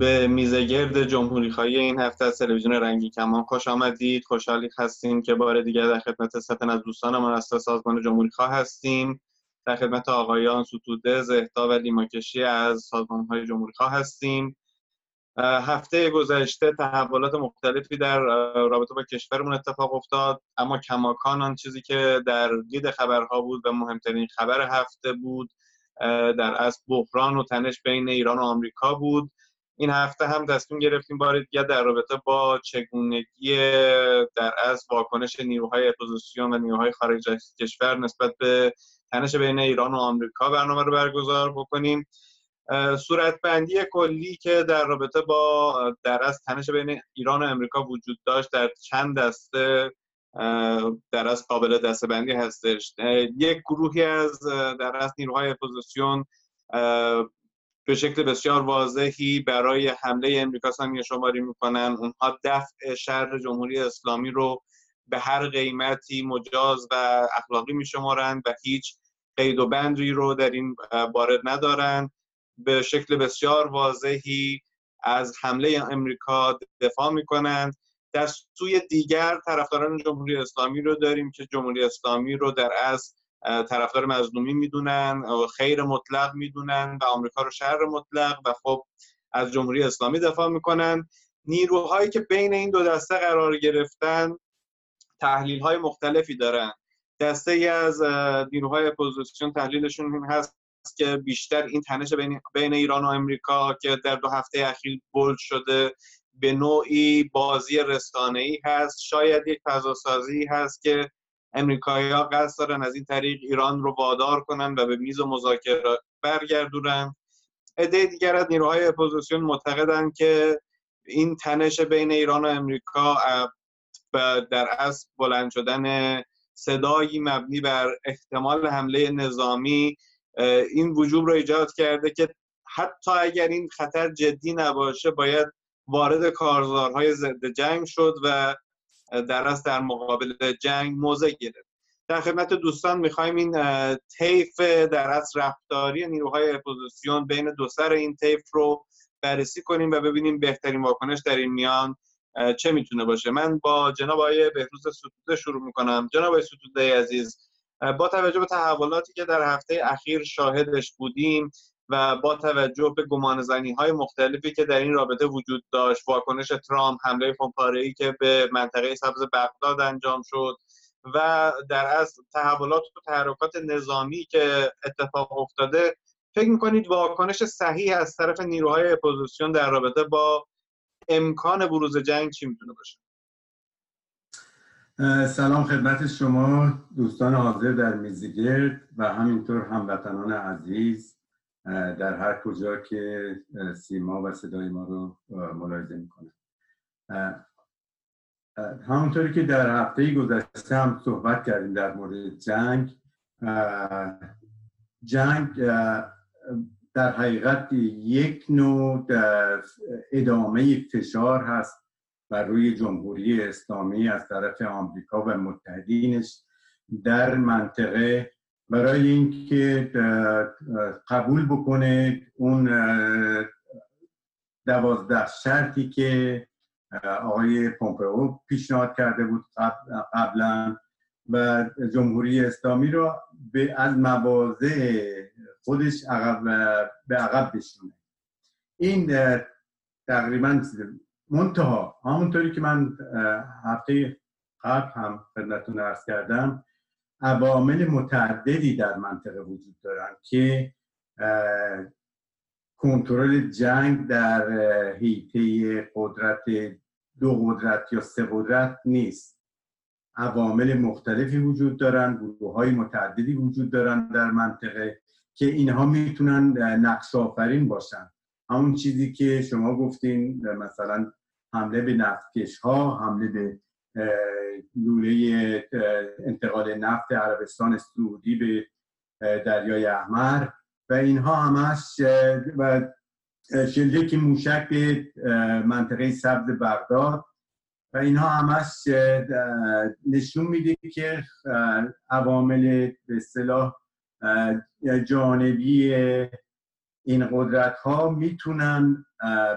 به میزگرد جمهوری خواهی این هفته از تلویزیون رنگی کمان. خوش آمدید. خوشحالی هستیم که بار دیگر در خدمت ستن از دوستان منصف سازمان جمهوری خواه هستیم. در خدمت آقایان ستوده زهتا و لیماکشی از سازمان های جمهوری خواه هستیم هفته گذشته تحولات مختلفی در رابطه با کشورمون اتفاق افتاد. اما کماکان آن چیزی که در دید خبرها بود و مهمترین خبر هفته بود در از بحران و تنش بین ایران و آمریکا بود. این هفته هم تصمیم گرفتیم بار دیگه در رابطه با چگونگی در از واکنش نیروهای اپوزیسیون و نیروهای خارج کشور نسبت به تنش بین ایران و آمریکا برنامه رو برگزار بکنیم. صورت بندی کلی که در رابطه با در از تنش بین ایران و امریکا وجود داشت در چند دسته در از قابل دسته بندی هستش یک گروهی از در از نیروهای اپوزیسیون به شکل بسیار واضحی برای حمله امریکا سامی شماری می‌کنن. اونها دفع شر جمهوری اسلامی رو به هر قیمتی مجاز و اخلاقی میشمارند و هیچ قید و بندی رو در این وارد ندارند به شکل بسیار واضحی از حمله امریکا دفاع می‌کنند در سوی دیگر طرفداران جمهوری اسلامی رو داریم که جمهوری اسلامی رو در از طرفدار مظلومی می‌دونن خیر مطلق می‌دونن و آمریکا رو شر مطلق و خب از جمهوری اسلامی دفاع می‌کنن. نیروهایی که بین این دو دسته قرار گرفتن تحلیل های مختلفی دارن. دسته ای از نیروهای اپوزیسیون تحلیلشون هست که بیشتر این تنش بین, ایران و امریکا که در دو هفته اخیر bold شده به نوعی بازی رسانه ای هست. شاید یک فضاسازی هست که امریکایی ها قصد دارن از این طریق ایران رو وادار کنن و به میز و مذاکره برگردونن. عده دیگر از نیروهای اپوزیسیون معتقدند که این تنش بین ایران و امریکا در اصل بلند شدن صدایی مبنی بر احتمال حمله نظامی این وجوب رو ایجاد کرده که حتی اگر این خطر جدی نباشه باید وارد کارزارهای ضد جنگ شد و در از در مقابل جنگ موضع گرفت. در خدمت دوستان می‌خوایم این طیف در از رفتاری نیروهای اپوزیسیون بین دو سر این طیف رو بررسی کنیم و ببینیم بهترین واکنش در این میان چه می‌تونه باشه. من با جناب آقای بهروز ستوده شروع می‌کنم. جناب آقای ستوده عزیز با توجه به تحولاتی که در هفته اخیر شاهدش بودیم و با توجه به گمانزنی های مختلفی که در این رابطه وجود داشت واکنش ترامپ حمله ای که به منطقه سبز بغداد انجام شد و در از تحولات و تحرکات نظامی که اتفاق افتاده فکر می‌کنید واکنش صحیح از طرف نیروهای اپوزیسیون در رابطه با امکان بروز جنگ چی می‌تونه باشه؟ سلام خدمت شما دوستان حاضر در میزیگرد و همینطور هموطنان عزیز. در هر کجا که سیما و صدای ما رو ملاحظه می‌کنه همونطوری که در هفته گذشته هم صحبت کردیم در مورد جنگ. جنگ در حقیقت یک نوع ادامه فشار هست بر روی جمهوری اسلامی از طرف آمریکا و متحدینش در منطقه برای اینکه قبول بکنه اون دوازده شرطی که آقای پومپئو پیشنهاد کرده بود قبلا و جمهوری اسلامی رو به از مواضع خودش عقب به عقب بشونه این تقریبا منتها همونطوری که من هفته قبل هم خدمتتون ارز کردم عوامل متعددی در منطقه وجود دارن که کنترل جنگ در حیطه قدرت دو قدرت یا سه قدرت نیست. عوامل مختلفی وجود دارن گروه های متعددی وجود دارن در منطقه که اینها می‌تونن نقص آفرین باشن. همون چیزی که شما گفتین مثلا حمله به نفتکش ها حمله به لوله انتقال نفت عربستان سعودی به دریای احمر و اینها همش و شلیک موشک به منطقه سبز بغداد و اینها همش نشون میده که عوامل به اصطلاح جانبی این قدرت ها می‌تونن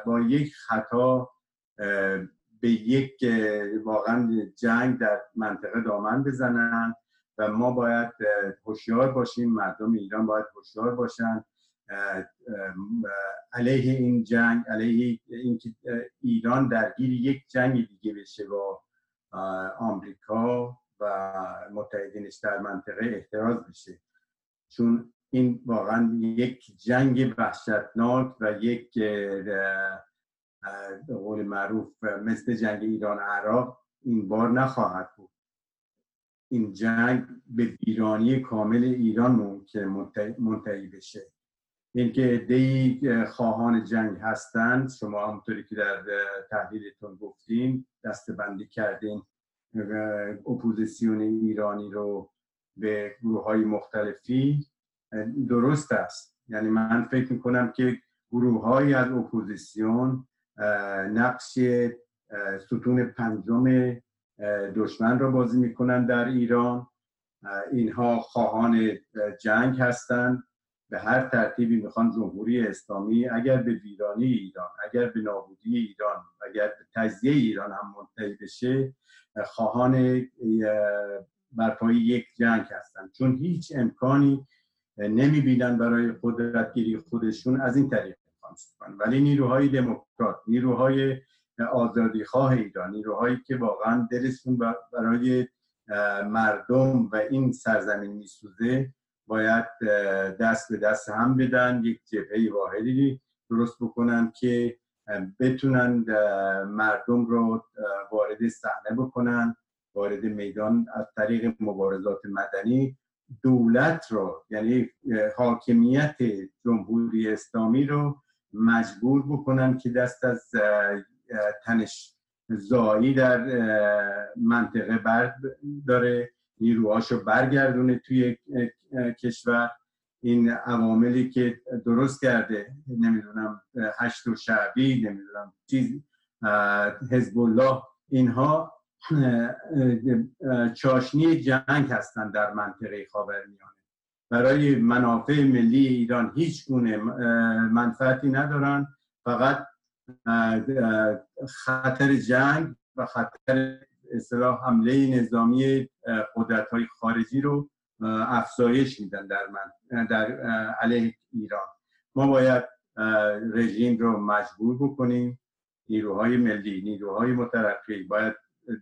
با یک خطا به یک واقعا جنگ در منطقه دامن بزنن و ما باید هوشیار باشیم مردم ایران باید هوشیار باشن. علیه این جنگ علیه اینکه ایران درگیر یک جنگ دیگه بشه با آمریکا و متحدینش در منطقه احتراز بشه. چون این واقعا یک جنگ وحشتناک و یک به قول معروف مثل جنگ ایران عراق این بار نخواهد بود. این جنگ به ویرانی کامل ایران ممکن منتهی بشه. اینکه دی خواهان جنگ هستند شما همونطوری که در تحلیلتون گفتین دسته‌بندی کردین اپوزیسیون ایرانی رو به گروه های مختلفی درست است. یعنی من فکر می‌کنم که گروه های از اپوزیسیون نقش ستون پنجم دشمن را بازی می‌کنن در ایران. اینها خواهان جنگ هستند به هر ترتیبی می‌خوان جمهوری اسلامی اگر به ویرانی ایران اگر به نابودی ایران اگر به تجزیه ایران هم منتهی بشه خواهان برپایی یک جنگ هستند چون هیچ امکانی نمی‌بینن برای قدرتگیری خودشون از این طریق. ولی نیروهای دموکرات نیروهای آزادیخواه ایران نیروهایی که واقعا دلشون برای مردم و این سرزمین میسوزه باید دست به دست هم بدن یک جبهه واحدی درست بکنن که بتونن مردم رو وارد صحنه بکنن وارد میدان از طریق مبارزات مدنی. دولت رو یعنی حاکمیت جمهوری اسلامی رو مجبور بکنن که دست از تنش زایی در منطقه برد داره نیروهاشو برگردونه توی کشور. این عواملی که درست کرده نمی‌دونم هشت و شعبی نمی‌دونم چیز حزب الله اینها چاشنی جنگ هستند در منطقه خاورمیانه. برای منافع ملی ایران هیچ گونه منفعتی ندارن. فقط خطر جنگ و خطر اصطلاح حمله نظامی قدرت های خارجی رو افزایش میدن در من در علیه ایران. ما باید رژیم رو مجبور بکنیم. نیروهای ملی نیروهای مترقی باید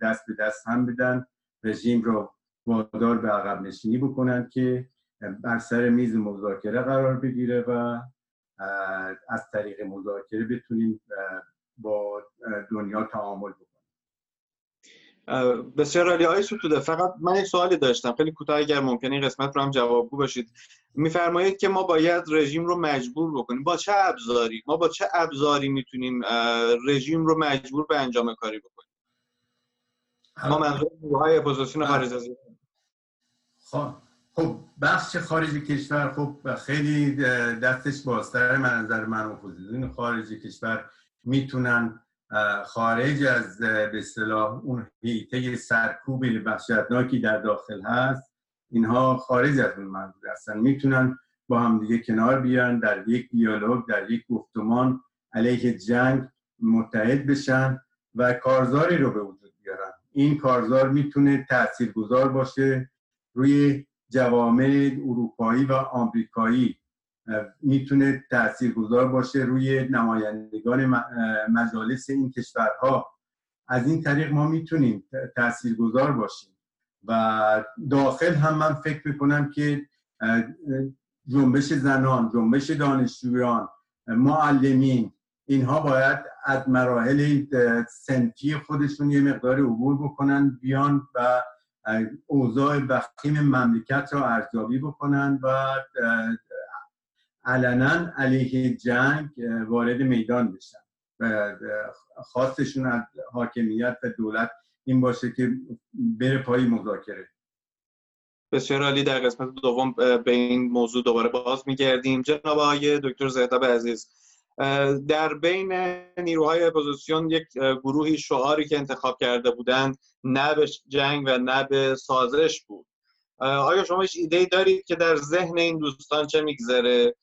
دست به دست هم بدن. رژیم رو وادار به عقب نشینی بکنن که بر سر میز مذاکره قرار بگیره و از طریق مذاکره بتونیم با دنیا تعامل بکنیم. بسیار عالی. آقای ستوده فقط من یک سوالی داشتم. خیلی کوتاه اگر ممکنه این قسمت رو هم جوابگو باشید. میفرمایید که ما باید رژیم رو مجبور بکنیم. با چه ابزاری؟ ما با چه ابزاری می‌تونیم رژیم رو مجبور به انجام کاری بکنیم؟ ما منظور های اپوزیسیون خارج از خب خب بخش خارج کشور خب خیلی دستش بازتر من نظر من اپوزیسیون خارج کشور می‌تونن خارج از به اصطلاح اون هیته سرکوب وحشتناکی در داخل هست. اینها خارج از اون منظور هستن. می‌تونن با هم دیگه کنار بیان در یک دیالوگ در یک گفتمان علیه جنگ متحد بشن و کارزاری رو به وجود بیارن. این کارزار می‌تونه تاثیرگذار باشه روی جوامع اروپایی و آمریکایی. می‌تونه تاثیرگذار باشه روی نمایندگان مجالس این کشورها. از این طریق ما می‌تونیم تاثیرگذار باشیم. و داخل هم من فکر می‌کنم که جنبش زنان جنبش دانشجویان معلمین اینها باید از مراحل سنتی خودشون یه مقدار عبور بکنن بیان و اوضاع وخیم مملکت را ارزیابی بکنن و علنا علیه جنگ وارد میدان بشن. و خواستشون از حاکمیت و دولت این باشه که بره پای مذاکره. بسیار عالی. در قسمت دوم به این موضوع دوباره باز میگردیم. جناب آقای دکتر زهتاب عزیز در بین نیروهای اپوزیسیون یک گروهی شعاری که انتخاب کرده بودند نه به جنگ و نه به سازش بود. آیا شما هیچ ایده دارید که در ذهن این دوستان چه میگذره؟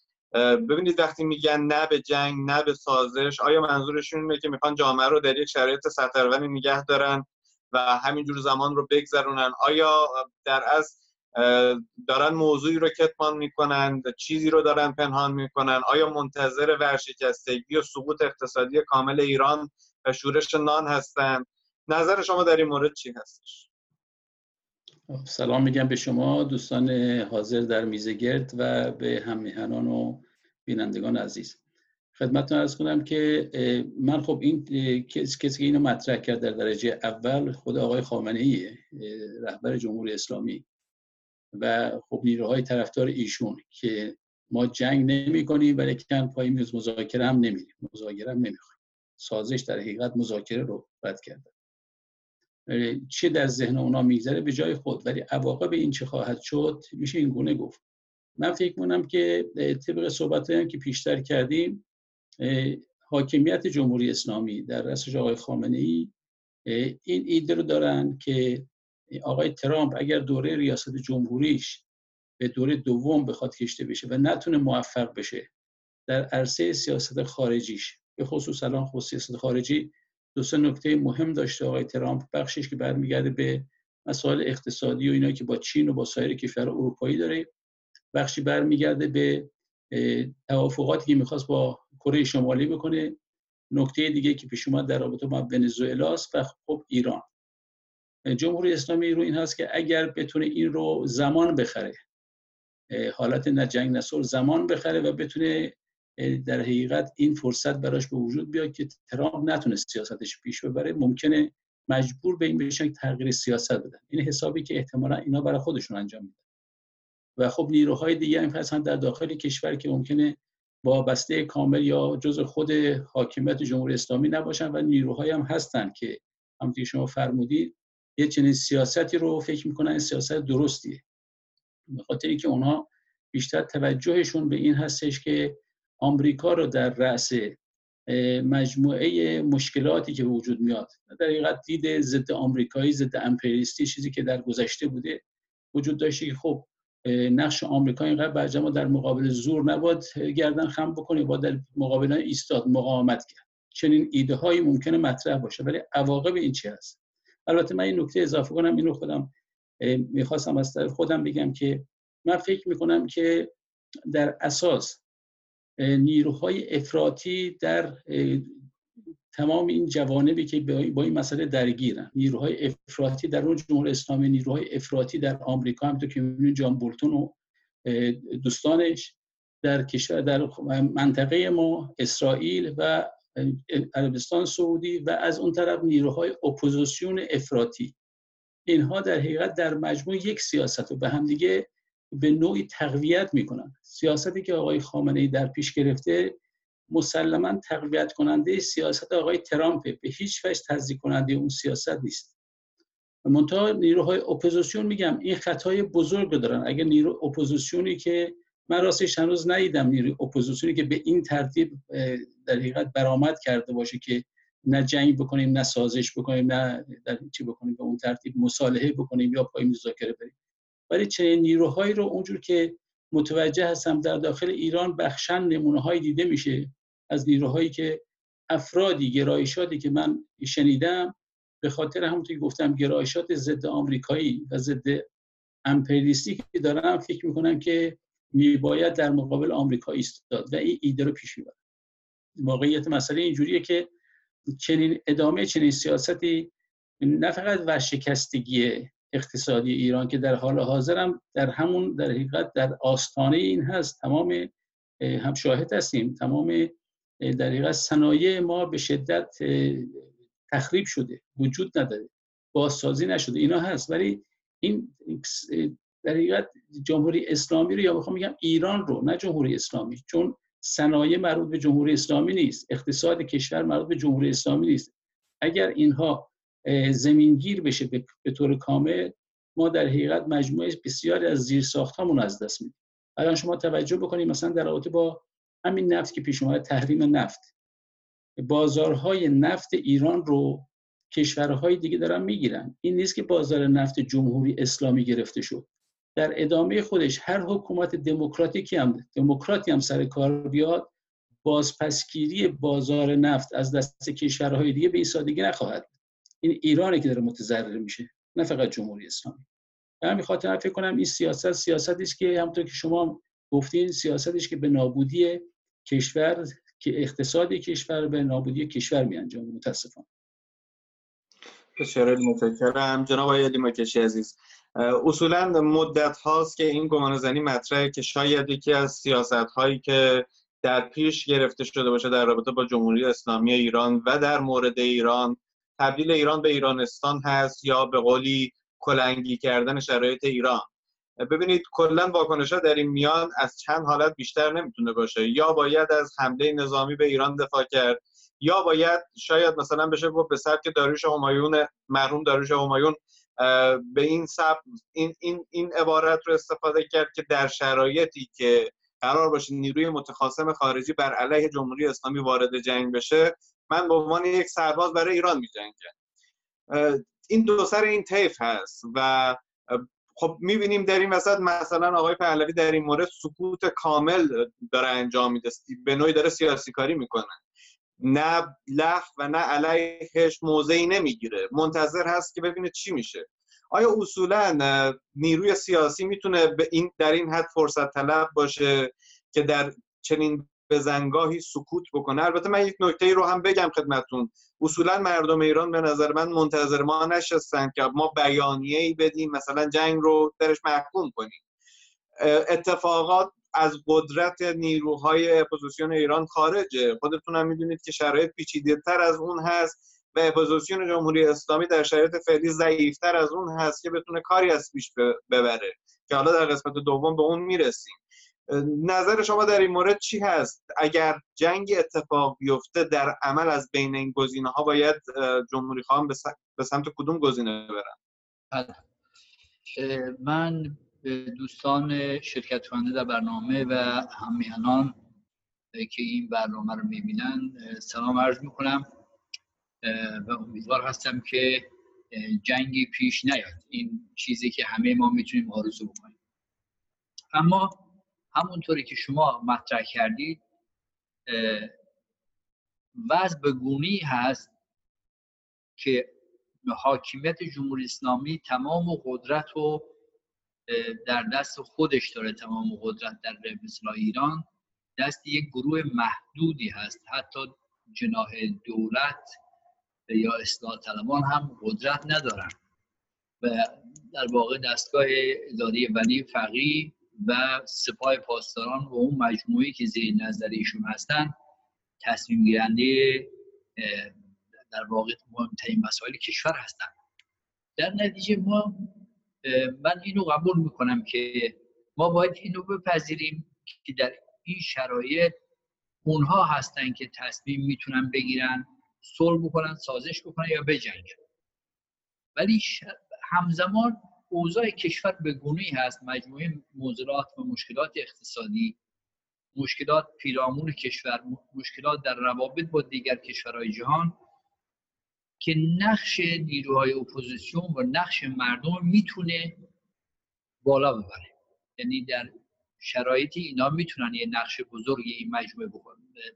ببینید وقتی میگن نه به جنگ نه به سازش آیا منظورشون اینه که می‌خوان جامعه رو در یک شرایط سطرونی نگه دارن و همینجور زمان رو بگذرونن؟ آیا در از دارن موضوعی رو کتمان می‌کنن چیزی رو دارن پنهان می‌کنن. آیا منتظر ورشکستگی و سقوط اقتصادی کامل ایران و شورش نان هستن؟ نظر شما در این مورد چی هستش؟ سلام میگم به شما دوستان حاضر در میزه گرد و به هم و بینندگان عزیز. خدمتتون ارز کنم که من خب این کسی که اینو مطرح کرد در درجه اول خود آقای خامنه ایه رهبر جمهوری اسلامی. و خب نیروهای طرفدار ایشون که ما جنگ نمی کنیم ولی کن پای میز مذاکره هم نمیریم مذاکره هم نمی‌خوایم سازش در حقیقت مذاکره رو رد کرده. چه در ذهن اونا میگذره؟ به جای خود. ولی عواقب این چه خواهد شد؟ میشه این گونه گفت. من فکر کنم که طبق صحبت هم که پیشتر کردیم حاکمیت جمهوری اسلامی در رأس آقای خامنه ای این ایده رو دارن که آقای ترامپ اگر دوره ریاست جمهوریش به دوره دوم بخواد کشته بشه و نتونه موفق بشه در عرصه سیاست خارجیش به خصوص الان خود سیاست خارجی دو سه نکته مهم داشته آقای ترامپ بخشش که برمیگرده به مسائل اقتصادی و اینا که با چین و با سایر کشور اروپایی داره. بخشی برمیگرده به توافقاتی که می‌خواست با کره شمالی بکنه. نکته دیگه که پیش اومد در رابطه با ونزوئلا و خب ایران. جمهوری اسلامی رو این هست که اگر بتونه این رو زمان بخره حالت نه جنگ نه زمان بخره و بتونه در حقیقت این فرصت براش به وجود بیاد که ترامپ نتونه سیاستش پیش ببره ممکنه مجبور به این بشن تغییر سیاست بدن. این حسابی که احتمالا اینا برای خودشون انجام میدن. و خب نیروهای دیگه این هستن در داخل کشور که ممکنه با بسته کامل یا جز خود حاکمیت جمهوری اسلامی نباشن و نیروهایی هم هستن که همونطور شما فرمودید یه چنین سیاستی رو فکر می‌کنن سیاست درستیه. به خاطر اینکه اونها بیشتر توجهشون به این هستش که آمریکا رو در رأس مجموعه مشکلاتی که وجود میاد در حقیقت دید ضد آمریکایی ضد امپریالیستی چیزی که در گذشته بوده وجود داشته که خب نقش آمریکا اینقدر برجما در مقابل زور نباید گردن خم بکنه با در مقابل ایستاد مقاومت کرد. چنین ایده هایی ممکنه مطرح باشه ولی عواقب این چی هست؟ البته من این نکته اضافه کنم اینو خودم می‌خواستم از طرف خودم بگم که من فکر می‌کنم که در اساس نیروهای افراطی در تمام این جوانبی که با این مسئله درگیرن نیروهای افراطی در اون جمهوری اسلامی نیروهای افراطی در آمریکا هم تو که جان بولتون و دوستانش در کشور در منطقه ما اسرائیل و عربستان سعودی و از اون طرف نیروهای اپوزیسیون افراطی. اینها در حقیقت در مجموع یک سیاست رو به همدیگه به نوعی تقویت می‌کنن سیاستی که آقای خامنه ای در پیش گرفته مسلما تقویت کننده سیاست آقای ترامپ به هیچ وجه تصدیق کننده اون سیاست نیست. منتها نیروهای اپوزیسیون میگم این خطای بزرگ دارن. اگر نیرو اپوزیسیونی که من راستش هنوز ندیدم نیروی اپوزیسیونی که به این ترتیب در حقیقت برآمد کرده باشه که نه جنگ بکنیم نه سازش بکنیم نه در چی بکنیم به اون ترتیب مصالحه بکنیم یا پای مذاکره بریم. ولی چنین نیروهایی رو اونجور که متوجه هستم در داخل ایران بخشن نمونه دیده میشه از نیروهایی که افرادی گرایشاتی که من شنیدم به خاطر همونطور که گفتم گرایشات ضد آمریکایی و ضد امپریالیستی که دارم فکر می‌کنم که میباید در مقابل آمریکا ایستاد و این ایده رو پیش می‌برد. واقعیت مسئله اینجوریه که چنین ادامه چنین سیاستی نه فقط ورشکستگی اقتصادی ایران که در حال حاضر هم در همون در حقیقت در آستانه این هست. تمام هم شاهد هستیم. تمام در حقیقت صنایع ما به شدت تخریب شده. وجود نداره. بازسازی نشده. اینا هست. ولی این در حقیقت جمهوری اسلامی رو یا بخوام میگم ایران رو نه جمهوری اسلامی چون صنایع مربوط به جمهوری اسلامی نیست اقتصاد کشور مربوط به جمهوری اسلامی نیست. اگر اینها زمینگیر بشه به طور کامل ما در حقیقت مجموعه بسیاری از زیر هامون از دست میدیم. الان شما توجه بکنید مثلا در رابطه با همین نفت که پیش اومده تحریم نفت. بازارهای نفت ایران رو کشورهای دیگه دارن می‌گیرن. این نیست که بازار نفت جمهوری اسلامی گرفته شد. در ادامه خودش هر حکومت دموکراتیکی هم دموکراتی هم سر کار بیاد بازپسگیری بازار نفت از دست کشورهای دیگه به این سادگی نخواهد این ایرانی که داره متضرر میشه نه فقط جمهوری اسلامی. به همین خاطر فکر کنم این سیاست سیاستی است که همونطور که شما گفتین سیاستی است که به نابودی کشور که اقتصادی کشور به نابودی کشور می انجام متاسفانه. بسیار متشکرم. جناب آقای مکشی عزیز اصولا مدت هاست که این گمان زنی مطرحه که شاید یکی از سیاست هایی که در پیش گرفته شده باشه در رابطه با جمهوری اسلامی ایران و در مورد ایران تبدیل ایران به ایرانستان هست یا به قولی کلنگی کردن شرایط ایران. ببینید کلا واکنش در این میان از چند حالت بیشتر نمی‌تونه باشه. یا باید از حمله نظامی به ایران دفاع کرد یا باید شاید مثلا بشه گفت به سبک داریوش همایون مرحوم داریوش همایون به این سب این, این, این عبارت رو استفاده کرد که در شرایطی که قرار باشه نیروی متخاصم خارجی بر علیه جمهوری اسلامی وارد جنگ بشه من به عنوان یک سرباز برای ایران میجنگم. این دو سر این طیف هست و خب می‌بینیم در این وسط مثلا آقای پهلوی در این مورد سکوت کامل داره انجام میده به نوعی داره سیاسی کاری می‌کنه. نه لح و نه علیهش موضعی نمی‌گیره. منتظر هست که ببینه چی میشه. آیا اصولا نیروی سیاسی می‌تونه به این در این حد فرصت طلب باشه که در چنین بزنگاهی سکوت بکنه؟ البته من یک نکته رو هم بگم خدمتون اصولا مردم ایران به نظر من منتظر ما نشستن که ما بیانیه ای بدیم مثلا جنگ رو درش محکوم کنیم. اتفاقات از قدرت نیروهای اپوزیسیون ایران خارجه. خودتون هم می‌دونید که شرایط پیچیده تر از اون هست و اپوزیسیون جمهوری اسلامی در شرایط فعلی ضعیفتر از اون هست که بتونه کاری از پیش ببره که حالا در قسمت دوم به اون می‌رسیم. نظر شما در این مورد چی هست؟ اگر جنگ اتفاق بیفته در عمل از بین این گزینه ها باید جمهوری خواها به سمت کدوم گزینه برن بله. من دوستان شرکت کننده در برنامه و همیهنان که این برنامه رو می‌بینن سلام عرض می‌کنم و امیدوار هستم که جنگی پیش نیاد. این چیزی که همه ما می‌تونیم آرزو بکنیم. اما همونطوری که شما مطرح کردید وضع به هست که حاکمیت جمهوری اسلامی تمام قدرت و در دست خودش داره تمام قدرت در مثل ایران دست یک گروه محدودی هست. حتی جناح دولت یا اصلاح طلبان هم قدرت ندارن. و در واقع دستگاه اداری ولی فقی و سپاه پاسداران و اون مجموعی که زیر نظر ایشون هستن تصمیم گیرنده در واقع مهمترین مسائل کشور هستن. در نتیجه ما من اینو قبول می‌کنم که ما باید اینو بپذیریم که در این شرایط اونها هستن که تصمیم می‌تونن بگیرن صلح بکنن سازش بکنن یا بجنگن. ولی همزمان اوضاع کشور به گونه‌ای هست. مجموعه موضوعات و مشکلات اقتصادی مشکلات پیرامون کشور مشکلات در روابط با دیگر کشورهای جهان که نقش نیروهای اپوزیسیون و نقش مردم می‌تونه بالا ببره. یعنی در شرایطی اینا می‌تونن یه نقش بزرگی این مجموعه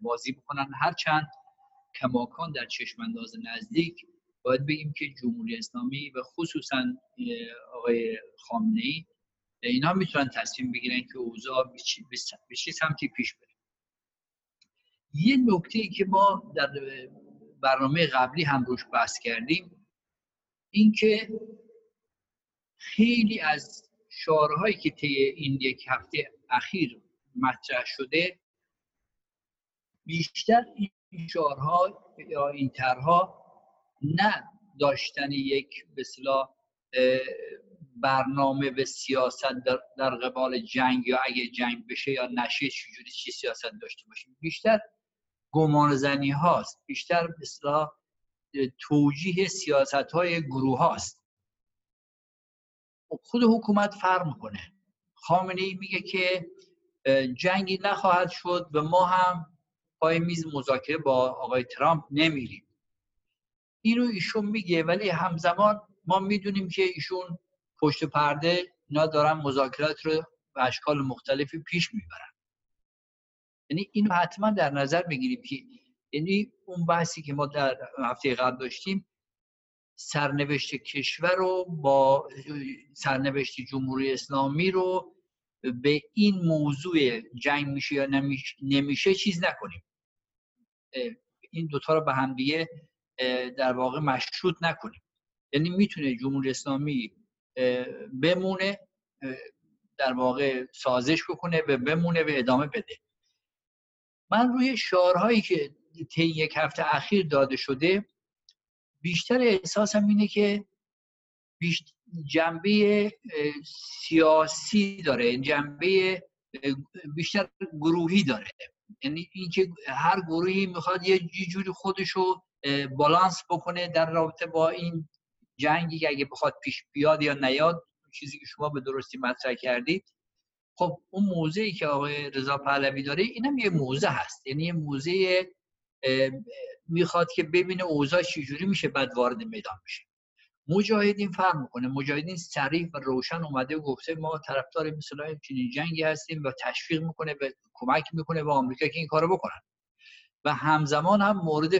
بازی بکنن. هرچند کماکان در چشمانداز نزدیک باید بگیم که جمهوری اسلامی و خصوصا آقای خامنه ای اینا می‌تونن تصمیم بگیرن که اوضاع به چه سمتی پیش بره. یه نکته ای که ما در برنامه قبلی هم روش بحث کردیم اینکه خیلی از شعارهایی که طی این یک هفته اخیر مطرح شده بیشتر این شعارها یا این طرها نه داشتن یک بسلا برنامه به سیاست در, قبال جنگ یا اگه جنگ بشه یا نشه چجوری چی سیاست داشته باشیم. بیشتر گمان زنی هاست. بیشتر مثلا توجیه سیاست های گروه هاست. خب خود حکومت فرق می‌کنه. خامنه ای میگه که جنگی نخواهد شد و ما هم پای میز مذاکره با آقای ترامپ نمیریم. اینو ایشون میگه ولی همزمان ما می‌دونیم که ایشون پشت پرده اینا دارن مذاکرات رو به اشکال مختلفی پیش می‌برن. یعنی اینو حتما در نظر بگیریم که یعنی اون بحثی که ما در هفته قبل داشتیم سرنوشت کشور رو با سرنوشت جمهوری اسلامی رو به این موضوع جنگ میشه یا نمیشه چیز نکنیم. این دوتا رو به هم دیگه در واقع مشروط نکنیم. یعنی می‌تونه جمهوری اسلامی بمونه در واقع سازش بکنه و بمونه و ادامه بده. من روی شعارهایی که طی یک هفته اخیر داده شده بیشتر احساسم اینه که جنبه سیاسی داره جنبه بیشتر گروهی داره. یعنی اینکه هر گروهی می‌خواد یه جوری خودشو بالانس بکنه در رابطه با این جنگی که اگه بخواد پیش بیاد یا نیاد چیزی که شما به درستی مطرح کردید خب اون موضعی که آقای رضا پهلوی داره اینم یه موزه هست. یعنی یه موزه می‌خواد که ببینه اوضاع چجوری میشه بعد وارد میدان بشه. مجاهدین فرق می‌کنه. مجاهدین صریح و روشن اومده و گفته ما طرفدار مثلا چنین جنگی هستیم و تشویق می‌کنه به کمک می‌کنه به آمریکا که این کارو بکنن. و همزمان هم مورد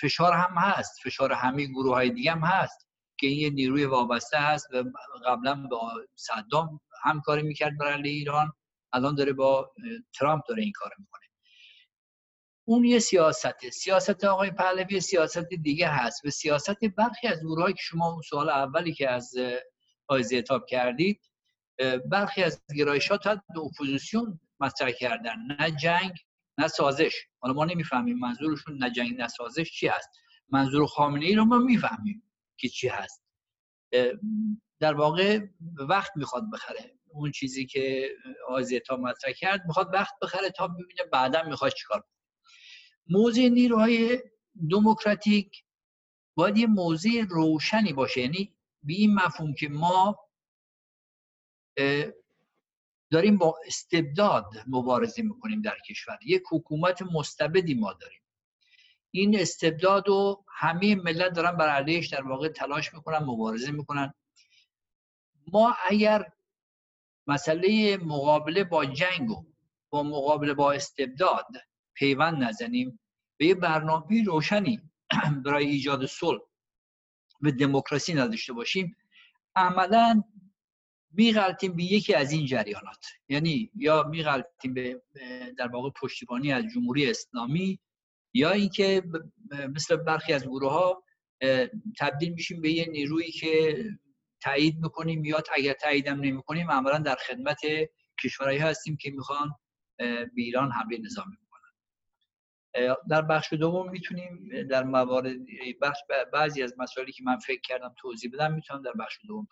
فشار هم هست. فشار همه گروه های دیگه هم هست. که این یه نیروی وابسته هست و قبلا با صدام همکاری می‌کرد برای ایران الان داره با ترامپ داره این کار می‌کنه. اون یه سیاسته. سیاست آقای پهلوی سیاست دیگه هست. و سیاست برخی از گروهایی که شما اون سوال اولی که از آقای زیتاب کردید برخی از گرایشات به اپوزیسیون مطرح کردن. نه جنگ نه سازش. حالا ما نمی‌فهمیم منظورشون نه جنگ نه سازش چی هست. منظور خامنه ای رو ما می‌فهمیم. که چی هست. در واقع وقت می‌خواد بخره. اون چیزی که آزیتا مطرح کرد می‌خواد وقت بخره تا ببینه بعدا می‌خواد چیکار موضع نیروهای دموکراتیک باید یه موضع روشنی باشه. یعنی به این مفهوم که ما داریم با استبداد مبارزه می‌کنیم در کشور. یک حکومت مستبدی ما داریم. این استبداد و همه ملت دارن بر علیهش در واقع تلاش می‌کنن مبارزه می‌کنن. ما اگر مسئله مقابله با جنگ و با مقابله با استبداد پیوند نزنیم به یه برنامه روشنی برای ایجاد صلح و دموکراسی نداشته باشیم عملا میغلطیم به یکی از این جریانات. یعنی یا میغلطیم به در واقع پشتیبانی از جمهوری اسلامی یا اینکه مثل برخی از گروه ها تبدیل میشیم به یه نیرویی که تایید می‌کنیم یا اگر تاییدم نمی‌کنیم عملا در خدمت کشورهایی هستیم که می‌خوان به ایران حمله نظامی در بخش دوم می‌تونیم در موارد بخش بعضی از مسائلی که من فکر کردم توضیح بدم می‌تونم در بخش دوم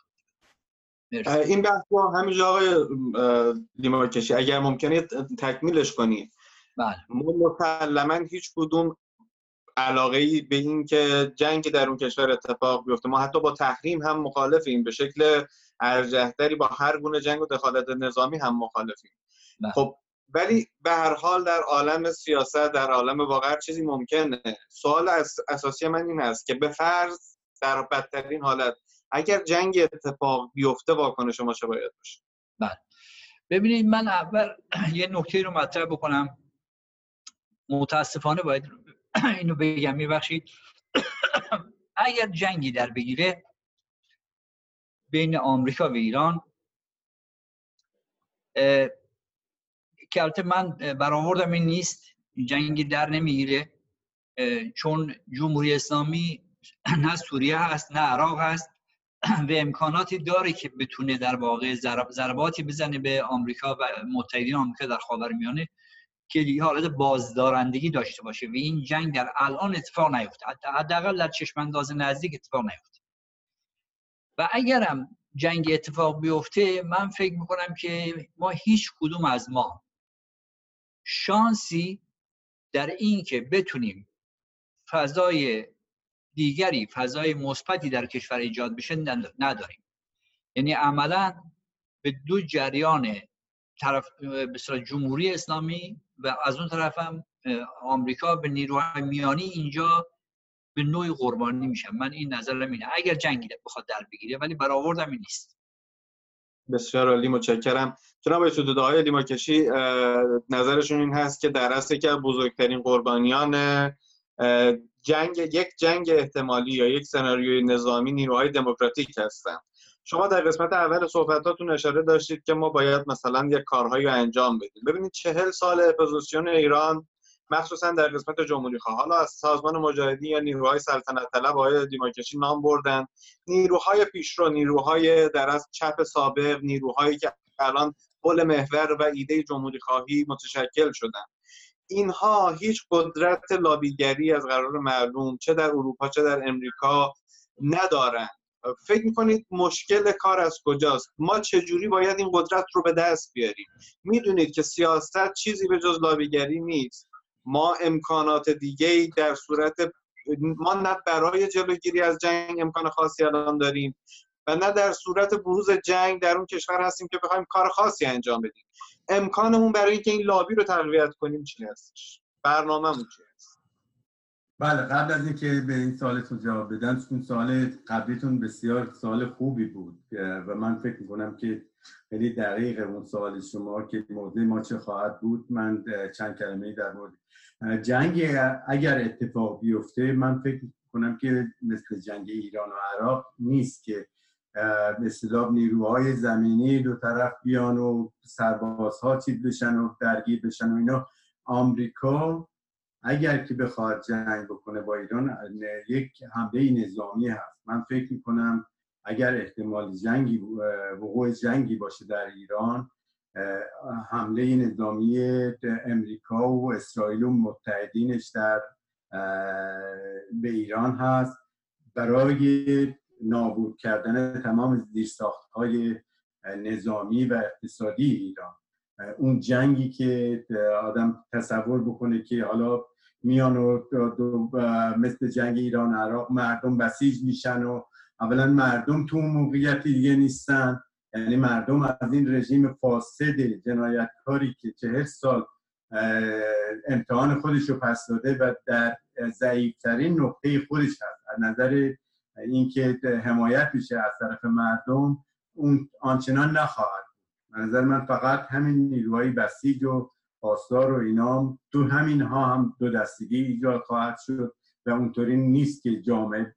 این بحث رو همینجا آقای لیمارکشی اگر ممکنه تکمیلش کنید بله. ما مسلما هیچ کدوم علاقه ای به این که جنگ در اون کشور اتفاق بیفته ما حتی با تحریم هم مخالفیم به شکل ارجحتری با هر گونه جنگ و دخالت نظامی هم مخالفیم. بله. خب ولی به هر حال در عالم سیاست در عالم واقع چیزی ممکنه. سوال اساسی من این است که به فرض در بدترین حالت اگر جنگ اتفاق بیفته واکنش شما چه باید باشه؟ بله. ببینید من اول یه نکته رو مطرح بکنم. متاسفانه باید اینو بگم. میبخشید اگر جنگی در بگیره بین آمریکا و ایران که البته من برآوردم این نیست جنگی در نمی‌گیره چون جمهوری اسلامی نه سوریه هست نه عراق هست و امکاناتی داره که بتونه در واقع ضرباتی بزنه به آمریکا و متحدین آمریکا در خاورمیانه. که یه حالت بازدارندگی داشته باشه و این جنگ در الان اتفاق نیفته. حداقل در چشم انداز نزدیک اتفاق نیفته. و اگرم جنگ اتفاق بیفته من فکر می‌کنم که ما هیچ کدوم از ما شانسی در این که بتونیم فضای دیگری فضای مثبتی در کشور ایجاد بشه نداریم. یعنی عملا به دو جریان طرف به جمهوری اسلامی و از اون طرف هم آمریکا به نیروهای میانی اینجا به نوعی قربانی میشن. من این نظرم اینه اگر جنگی بخواد در بگیره ولی برآوردم این نیست. بسیار عالی متشکرم. جناب آقای لیماکشی نظرشون این هست که در اصل که بزرگترین قربانیان جنگ یک جنگ احتمالی یا یک سناریوی نظامی نیروهای دموکراتیک هستند. شما در قسمت اول صحبتاتون اشاره داشتید که ما باید مثلا یک کارهایی رو انجام بدیم. ببینید چهل سال اپوزیسیون ایران مخصوصا در قسمت جمهوری خواه حالا از سازمان مجاهدین یا نیروهای سلطنت طلب آقای دیماکشی نام بردن. نیروهای پیشرو نیروهای در از چپ سابق نیروهایی که الان حول محور و ایده جمهوری خواهی متشکل شدن. اینها هیچ قدرت لابیگری از قرار معلوم چه در اروپا چه در امریکا ندارن. فکر می‌کنید مشکل کار از کجاست؟ ما چجوری باید این قدرت رو به دست بیاریم؟ می‌دونید که سیاست چیزی به جز لابیگری نیست. ما امکانات دیگه در صورت ما نه برای جلوگیری از جنگ امکان خاصی الان داریم. و نه در صورت بروز جنگ در اون کشور هستیم که بخوایم کار خاصی انجام بدیم. امکانمون برای اینکه این لابی رو تقویت کنیم چی هستش؟ برنامه‌مون چی هست؟ بله قبل از اینکه به این سوالتون جواب بدم چون سوال قبلیتون بسیار سوال خوبی بود و من فکر می‌کنم که خیلی دقیق اون سوال شما که موضوع ما چه خواهد بود من چند کلمه در مورد جنگ اگر اتفاق بیفته من فکر کنم که مثل جنگ ایران و عراق نیست که به نیروهای زمینی دو طرف بیان و سربازها چیز بشن و درگیر بشن و اینا. آمریکا اگر که بخواد جنگ بکنه با ایران یک حمله نظامی هست. من فکر می‌کنم اگر احتمال جنگی وقوع جنگی باشه در ایران حمله نظامی امریکا و اسرائیل و متحدینش در به ایران هست. برای نابود کردن تمام زیرساخت های نظامی و اقتصادی ایران. اون جنگی که آدم تصور بکنه که حالا میان و مثل جنگ ایران عراق مردم بسیج میشن و اولا مردم تو اون موقعیت دیگه نیستن. یعنی مردم از این رژیم فاسد جنایتکاری که چهل سال امتحان خودش رو پس داده و در ضعیفترین نقطه خودش هست. از نظر اینکه حمایت میشه از طرف مردم اون آنچنان نخواهد نظر من فقط همین نیروهای بسیج و پاسدار و اینا تو همین ها هم دو دستگی ایجاد خواهد شد و اونطوری نیست که جامعه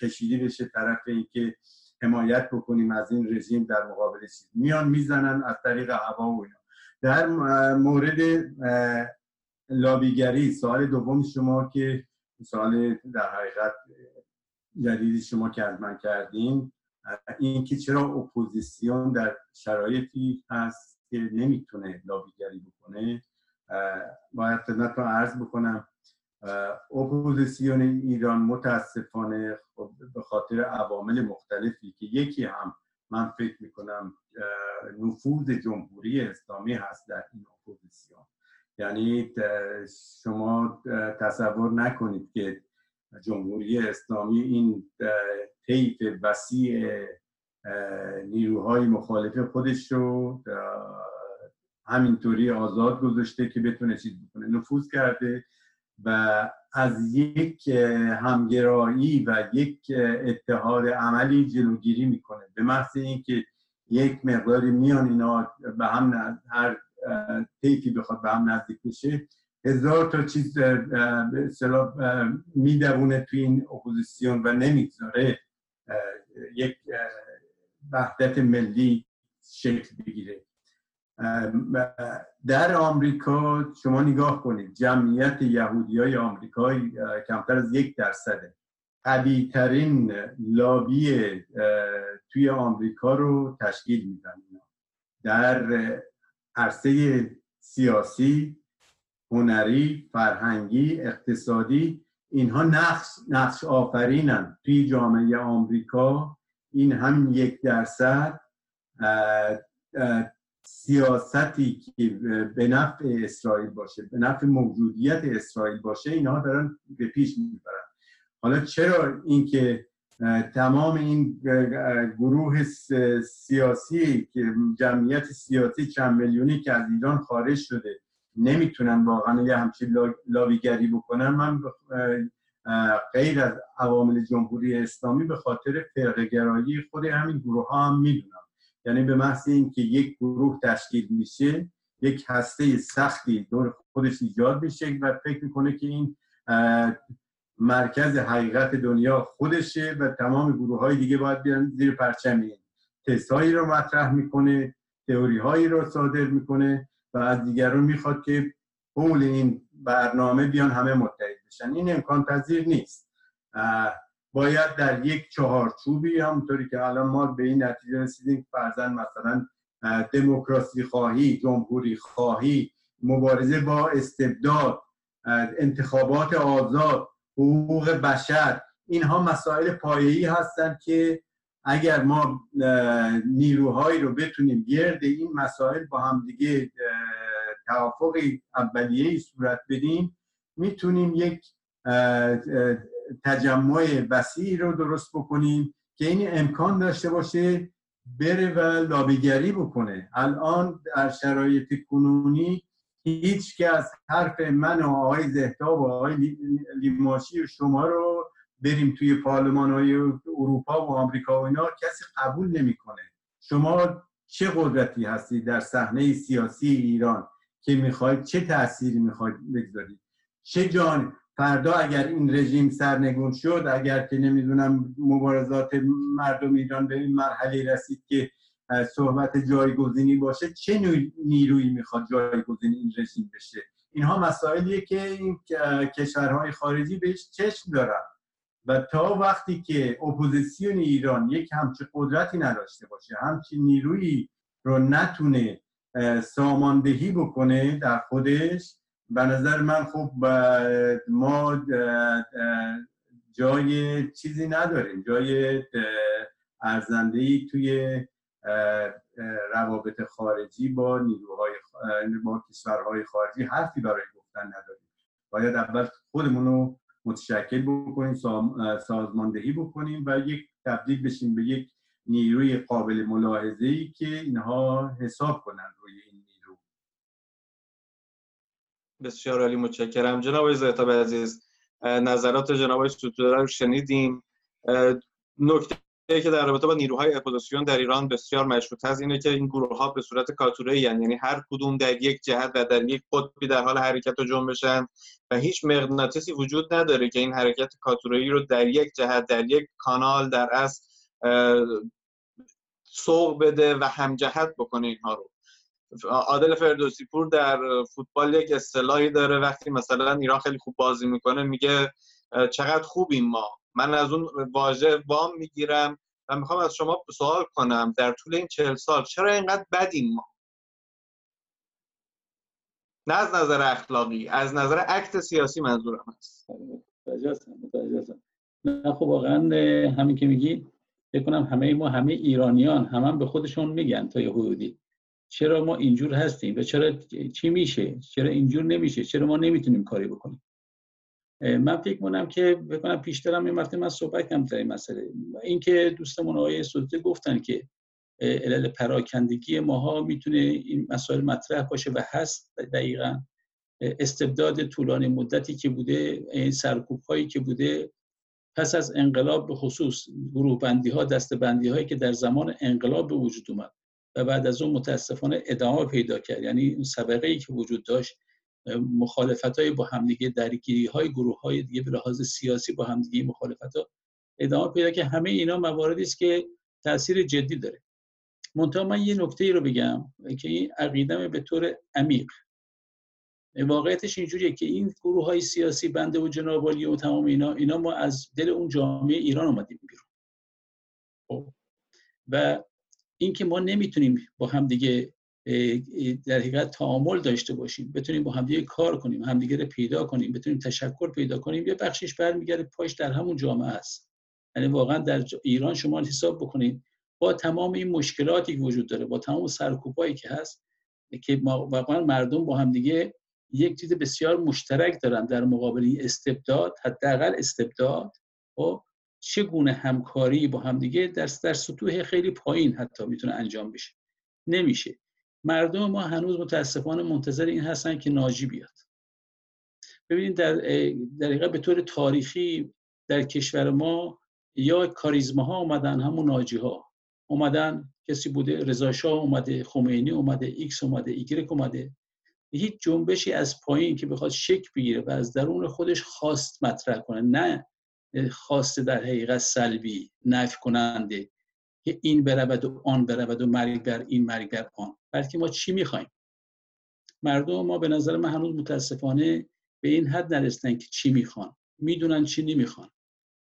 کشیدی بشه طرف اینکه حمایت بکنیم از این رژیم در مقابل چیز. میان می‌زنن از طریق هوا و اینا. در مورد لابیگری سوال دوم شما که سوال در حقیقت جدیدی شما که از من کردین این که چرا اپوزیسیون در شرایطی هست که نمی‌تونه لابیگری بکنه باید خدمتتون عرض بکنم. اپوزیسیون ایران متاسفانه خب به خاطر عوامل مختلفی که یکی هم من فکر می‌کنم نفوذ جمهوری اسلامی هست در این اپوزیسیون. یعنی شما تصور نکنید که جمهوری اسلامی این طیف وسیع نیروهای مخالف خودش رو همینطوری آزاد گذاشته که بتونه چیز بکنه نفوذ کرده و از یک همگرایی و یک اتحاد عملی جلوگیری می‌کنه. به محض اینکه یک مقداری میان اینا به هم هر طیفی بخواد به هم نزدیک بشه هزار تا چیز به می‌دونه توی این اپوزیسیون و نمی‌گذاره یک وحدت ملی شکل بگیره. در آمریکا شما نگاه کنید جمعیت یهودی های آمریکایی کمتر از یک درصده قوی لابی توی آمریکا رو تشکیل میدن در عرصه سیاسی هنری فرهنگی اقتصادی اینها نقش نقش آفرینن. توی جامعه آمریکا این هم یک درصد سیاستی که به نفع اسرائیل باشه به نفع موجودیت اسرائیل باشه اینها دارن به پیش می‌برن. حالا چرا اینکه تمام این گروه سیاسی که جمعیت سیاسی چند میلیونی که از ایران خارج شده نمی‌تونن واقعا یه همچین لاویگری بکنن. من غیر از عوامل جمهوری اسلامی به خاطر فرقگرایی خود همین گروه ها هم می‌دونم. یعنی به محض اینکه یک گروه تشکیل میشه یک هسته سختی دور خودش ایجاد میشه و فکر می‌کنه که این مرکز حقیقت دنیا خودشه و تمام گروه های دیگه باید بیان زیر پرچم این تستهایی رو مطرح می‌کنه تئوری هایی رو صادر می‌کنه. و از دیگران می‌خواد که حول این برنامه بیان همه متحد بشن. این امکان پذیر نیست. باید در یک چهارچوبی همونطوری که الان ما به این نتیجه رسیدیم فرزن مثلا دموکراسی خواهی جمهوری خواهی مبارزه با استبداد انتخابات آزاد حقوق بشر اینها مسائل پایه‌ای هستند که اگر ما نیروهایی رو بتونیم گرد این مسائل با هم دیگه توافق اولیه صورت بدیم می‌تونیم یک تجمع وسیعی رو درست بکنیم که این امکان داشته باشه بره و لابیگری بکنه. الان در شرایط کنونی هیچ که از حرف من و آقای زهتاب و آقای لیماشی و شما رو بریم توی پارلمان های اروپا و آمریکا و اینا کسی قبول نمی‌کنه. شما چه قدرتی هستید در صحنه سیاسی ایران که می‌خواید چه تأثیری می‌خواید بگذارید؟ چه جان فردا اگر این رژیم سرنگون شد اگر که نمی‌دونم مبارزات مردم ایران به این مرحله رسید که صحبت جایگزینی باشه چه نیرویی می‌خواد جایگزین این رژیم بشه؟ اینها مسائلیه که این کشورهای خارجی بهش چشم دارن. و تا وقتی که اپوزیسیون ایران یک همچه قدرتی نداشته باشه همچی نیرویی رو نتونه ساماندهی بکنه در خودش به نظر من خب ما جای چیزی نداریم جای ارزنده توی روابط خارجی با نیروهای با کشورهای خارجی حرفی برای گفتن نداریم. باید اول خودمون رو متشکل بکنیم سازماندهی بکنیم و یک تبدیل بشیم به یک نیروی قابل ملاحظه ای که اینها حساب کنن روی این نیرو. بسیار عالی متشکرم. جناب آقای عزیز نظرات جناب آقای شنیدیم. نکته که در رابطه با نیروهای اپوزیسیون در ایران بسیار مشهود هست اینه که این گروه ها به صورت کاتوره یعنی هر کدوم در یک جهت و در یک قطبی در حال حرکت و جنبشن و هیچ مغناطیسی وجود نداره که این حرکت کاتوره رو در یک جهت در یک کانال در اصل سوق بده و همجهت بکنه اینها رو. عادل فردوسی پور در فوتبال یک اصطلاحی داره وقتی مثلا ایران خیلی خوب بازی می‌کنه میگه چقدر خوبیم ما. من از اون واژه وام می‌گیرم و می‌خوام از شما سوال کنم در طول این چهل سال چرا اینقدر بدیم ما؟ نه از نظر اخلاقی از نظر عکت سیاسی منظورم هست. نه خب واقعا همین که میگی بکنم همه ما همه ایرانیان همه هم به خودشون میگن تا حدودی. چرا ما اینجور هستیم و چرا چی میشه؟ چرا اینجور نمیشه؟ چرا ما نمی‌تونیم کاری بکنیم؟ من فکر کنم که بکنم پیشترم این مرتبه من صحبت کردم در این مسئله. اینکه دوستمون آقای سلطه گفتن که علل پراکندگی ماها می‌تونه این مسائل مطرح باشه و هست دقیقا. استبداد طولانی مدتی که بوده این سرکوب هایی که بوده پس از انقلاب به خصوص گروه بندی ها دست بندی هایی که در زمان انقلاب به وجود اومد و بعد از اون متاسفانه ادامه پیدا کرد. یعنی اون سابقه ای که وجود داشت مخالفت های با همدیگه درگیری های گروه های دیگه به لحاظ سیاسی با همدیگه مخالفت ها ادامه پیدا که همه اینا مواردی است که تاثیر جدی داره. منتها من یه نکته ای رو بگم که این عقیدم به طور عمیق. واقعیتش اینجوریه که این گروه های سیاسی بنده و جنابالی و تمام اینا اینا ما از دل اون جامعه ایران اومدیم بیرون. خب. و اینکه ما نمی‌تونیم با هم دیگه در حقیقت تعامل داشته باشیم. بتونیم با همدیگه کار کنیم همدیگه رو پیدا کنیم بتونیم تشکر پیدا کنیم. یه بخشش برمیگرده پاش در همون جامعه است. یعنی واقعا در ایران شما حساب بکنید با تمام این مشکلاتی که وجود داره با تمام سرکوبایی که هست که واقعا مردم با همدیگه یک چیز بسیار مشترک دارن در مقابل استبداد حداقل استبداد. و خب، چگونه همکاری با همدیگه در در سطوح خیلی پایین حتی می‌تونه انجام بشه؟ نمیشه. مردم ما هنوز متاسفانه منتظر این هستن که ناجی بیاد. ببینید در در به طور تاریخی در کشور ما یا کاریزما ها اومدن همون ناجی ها اومدن کسی بوده رضا شاه اومده خمینی اومده ایکس اومده ایگرک اومده. هیچ جنبشی از پایین که بخواد شکل بگیره و از درون خودش خواست مطرح کنه نه خواست در حقیقت سلبی نفی کننده. که این برود و آن برود و مرگ بر این مرگ بر آن. بلکه ما چی می‌خوایم؟ مردم ما به نظر من هنوز متاسفانه به این حد نرسیدن که چی می‌خوان. می‌دونن چی نمی‌خوان.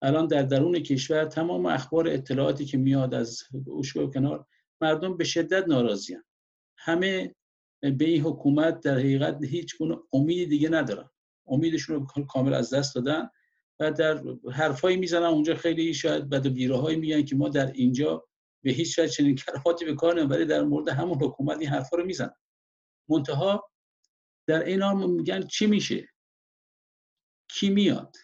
الان در درون کشور تمام اخبار اطلاعاتی که میاد از اوشگاه و کنار مردم به شدت ناراضیان همه به این حکومت در حقیقت هیچ گونه امید دیگه ندارن. امیدشون رو کامل از دست دادن و در حرفایی می‌زنن. اونجا خیلی شاید بد و بیراهایی میگن که ما در اینجا به هیچ وجه چنین کلماتی به کار ولی در مورد همون حکومت این حرفا رو می‌زنن منتها در این حال میگن چی میشه؟ کی میاد؟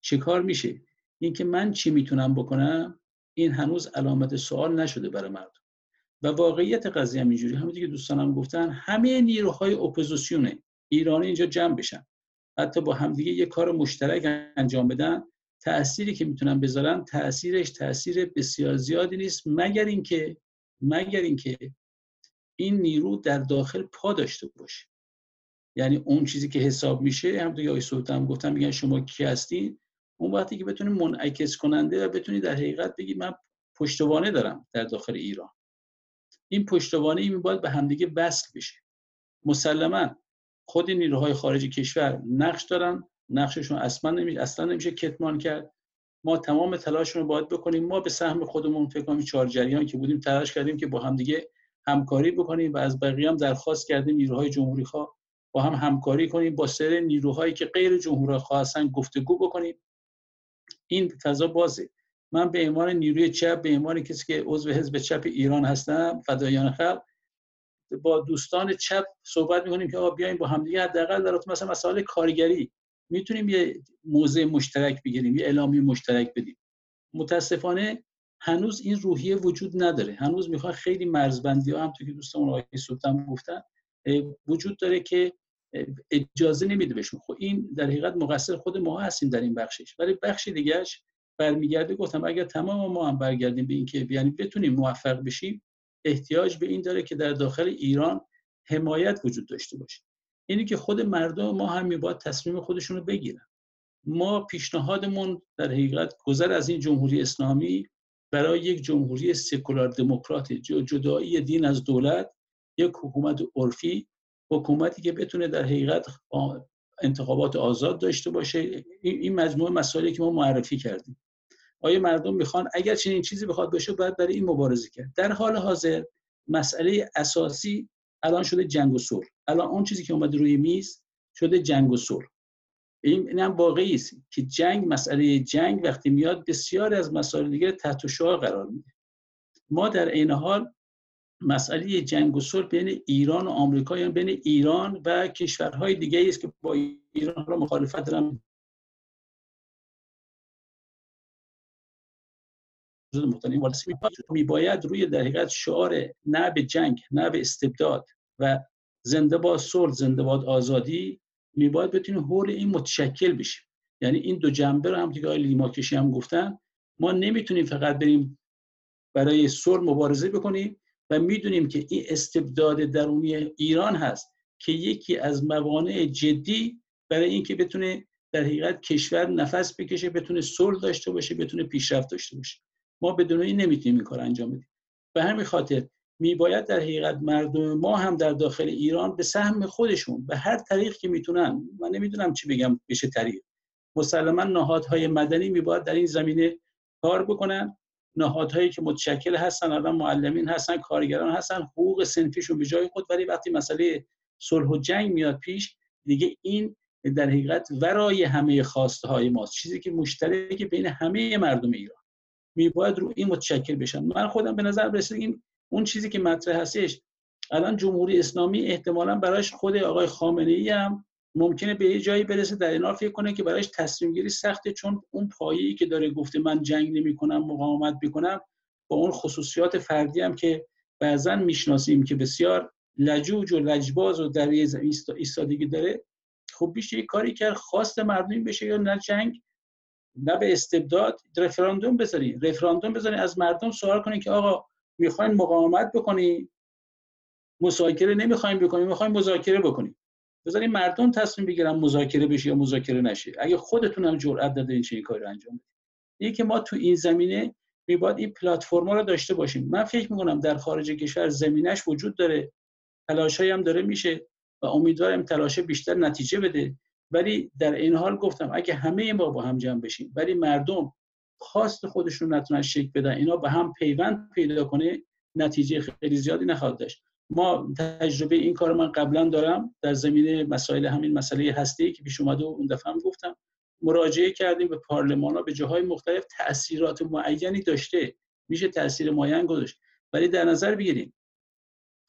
چه کار میشه؟ اینکه من چی می‌تونم بکنم؟ این هنوز علامت سوال نشده برای مردم. و واقعیت قضیه هم اینجوری همونطور که دوستانم گفتن همه نیروهای اپوزیسیون ایرانی اینجا جمع بشن. حتی با همدیگه یه کار مشترک انجام بدن. تأثیری که می‌تونن بذارن تأثیرش تأثیر بسیار زیادی نیست مگر اینکه مگر اینکه این نیرو در داخل پا داشته باشه. یعنی اون چیزی که حساب میشه هم تو آقای هم گفتم میگن شما کی هستین اون وقتی که بتونی منعکس کننده و بتونی در حقیقت بگی من پشتوانه دارم در داخل ایران. این پشتوانه ای باید به همدیگه وصل بشه. مسلما خود نیروهای خارجی کشور نقش دارن نقششون اصلا نمیشه اصلا نمیشه کتمان کرد. ما تمام تلاشمون رو باید بکنیم. ما به سهم خودمون فکر کنم چهار جریان که بودیم تلاش کردیم که با همدیگه همکاری بکنیم و از بقیه هم درخواست کردیم نیروهای جمهوری خواه با هم همکاری کنیم با سر نیروهایی که غیر جمهوری خواه هستن گفتگو بکنیم. این فضا بازه. من به عنوان نیروی چپ به عنوان کسی که عضو حزب چپ ایران هستم فدایان خلق با دوستان چپ صحبت می‌کنیم که آقا بیایم با همدیگه حداقل در مثلا مسائل کارگری می‌تونیم یه موضع مشترک بگیریم یه اعلامی مشترک بدیم. متاسفانه هنوز این روحیه وجود نداره. هنوز می‌خواد خیلی مرزبندی ها هم تو که دوستان آقای سلطان گفتن وجود داره که اجازه نمیده بهشون. خب این در حقیقت مقصر خود ما هستیم در این بخشش. ولی بخش دیگهش برمیگرده گفتم اگر تمام ما هم برگردیم به اینکه یعنی بتونیم موفق بشیم احتیاج به این داره که در داخل ایران حمایت وجود داشته باشه. اینی که خود مردم ما هم باید تصمیم خودشون رو بگیرن. ما پیشنهادمون در حقیقت گذر از این جمهوری اسلامی برای یک جمهوری سکولار دموکرات جدایی دین از دولت یک حکومت عرفی حکومتی که بتونه در حقیقت انتخابات آزاد داشته باشه. این مجموعه مسائلی که ما معرفی کردیم. آیا مردم می‌خوان؟ اگر چنین چیزی بخواد بشه باید برای این مبارزه کرد. در حال حاضر مسئله اساسی الان شده جنگ و صلح. الان اون چیزی که اومده روی میز شده جنگ و صلح. این هم واقعی است که جنگ مسئله جنگ وقتی میاد بسیاری از مسائل دیگه تحت شعار قرار میده. ما در عین حال مسئله جنگ و صلح بین ایران و آمریکا یعنی بین ایران و کشورهای دیگه است که با ایران را مخالفت دارن. می باید روی در حقیقت شعار نه به جنگ نه به استبداد و زنده با صلح زنده باد آزادی می باید بتونیم حول این متشکل بشیم. یعنی این دو جنبه رو هم دیگه آقای لیما کشی هم گفتن ما نمی‌تونیم فقط بریم برای صلح مبارزه بکنیم و می‌دونیم که این استبداد درونی ایران هست که یکی از موانع جدی برای اینکه بتونه در حقیقت کشور نفس بکشه بتونه صلح داشته باشه بتونه پیشرفت داشته باشه. ما بدون این نمی‌تونیم این کار انجام بدیم. به همین خاطر میباید در حقیقت مردم ما هم در داخل ایران به سهم خودشون به هر طریق که می‌تونن من نمی‌دونم چی بگم بشه طریق مسلما نهادهای مدنی میباید در این زمینه کار بکنن. نهادهایی که متشکل هستن الان معلمین هستن کارگران هستن حقوق سنفیشون به جای خود. ولی وقتی مسئله صلح و جنگ میاد پیش دیگه این در حقیقت ورای همه خواسته های ماست. چیزی که مشترک بین همه مردم ایران. می باید رو این متشکل بشن. من خودم به نظر رسید این اون چیزی که مطرح هستش الان جمهوری اسلامی احتمالا برایش خود آقای خامنه ای هم ممکنه به یه جایی برسه در اینا فکر کنه که برایش تصمیم گیری سخته چون اون پایه‌ای که داره گفته من جنگ نمی‌کنم مقاومت می‌کنم با اون خصوصیات فردی هم که بعضا می‌شناسیم که بسیار لجوج و لجباز و در ایستادگی داره خب میشه یه کاری کرد خواست مردمی بشه یا نه جنگ. نه به استبداد رفراندوم بذاری. رفراندوم بذاری از مردم سوال کنی که آقا می‌خواین مقاومت بکنی؟ مذاکره نمی‌خوایم بکنیم می‌خوایم مذاکره بکنیم. بذارین مردم تصمیم بگیرن مذاکره بشه یا مذاکره نشه. اگه خودتون هم جرئت دادین چه کاری انجام بدید. یکی که ما تو این زمینه میباید این پلتفرما رو داشته باشیم. من فکر می‌کنم در خارج کشور زمینش وجود داره. تلاشایی هم داره میشه و امیدوارم تلاش بیشتر نتیجه بده. ولی در این حال گفتم اگه همه ما با هم جمع بشیم ولی مردم خواست خودشون نتونن شکل بدن اینا به هم پیوند پیدا کنه نتیجه خیلی زیادی نخواهد داشت. ما تجربه این کار من قبلا دارم در زمینه مسائل همین مسئله هستی که پیش اومده اون دفعه هم گفتم. مراجعه کردیم به پارلمان ها به جاهای مختلف تاثیرات معینی داشته میشه تاثیر معین گذاشت. ولی در نظر بگیریم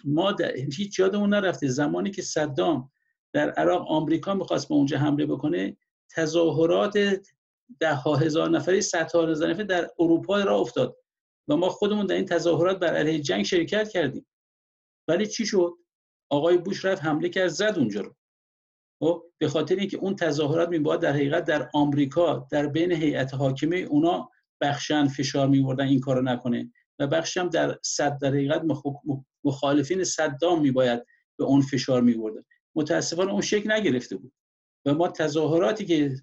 ما در هیچ یادمون نرفته زمانی که صدام در عراق آمریکا می‌خواست به اونجا حمله بکنه تظاهرات ده ها هزار نفری صدها هزار نفر در اروپا را افتاد و ما خودمون در این تظاهرات بر علیه جنگ شرکت کردیم. ولی چی شد؟ آقای بوش رفت حمله کرد زد اونجا رو. خب به خاطر اینکه اون تظاهرات میباید در حقیقت در آمریکا در بین هیئت حاکمه اونا بخشن فشار میوردن این کارو نکنه و بخشی هم در صد در حقیقت مخالفین صدام میباید به اون فشار میوردن متاسفانه اون شکل نگرفته بود. و ما تظاهراتی که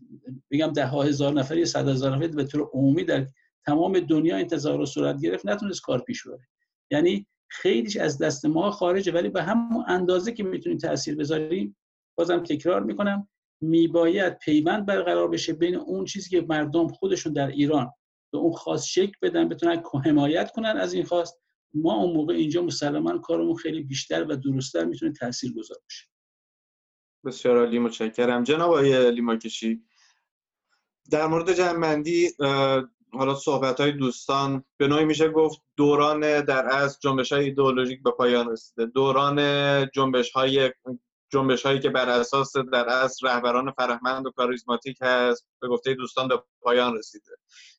بگم ده ها هزار نفری صد هزار نفری به طور عمومی در تمام دنیا این تظاهرات صورت گرفت نتونست کار پیش بره یعنی خیلیش از دست ما خارجه ولی به همون اندازه که می‌تونیم تاثیر بذاریم بازم تکرار می‌کنم میباید پیوند برقرار بشه بین اون چیزی که مردم خودشون در ایران به اون خاص شکل بدن بتونن حمایت کنن از این خواست. ما اون موقع اینجا مسلما کارمون خیلی بیشتر و درستتر می‌تونه تاثیر گذار باشه. بسیار عالی متشکرم. جناب آقای لیماکشی در مورد جنبندی حالا صحبت های دوستان به نوعی میشه گفت دوران در از جنبش های ایدئولوژیک به پایان رسیده. دوران جنبش های جنبش هایی که بر اساس در از رهبران فرهمند و کاریزماتیک هست به گفته دوستان به پایان رسیده.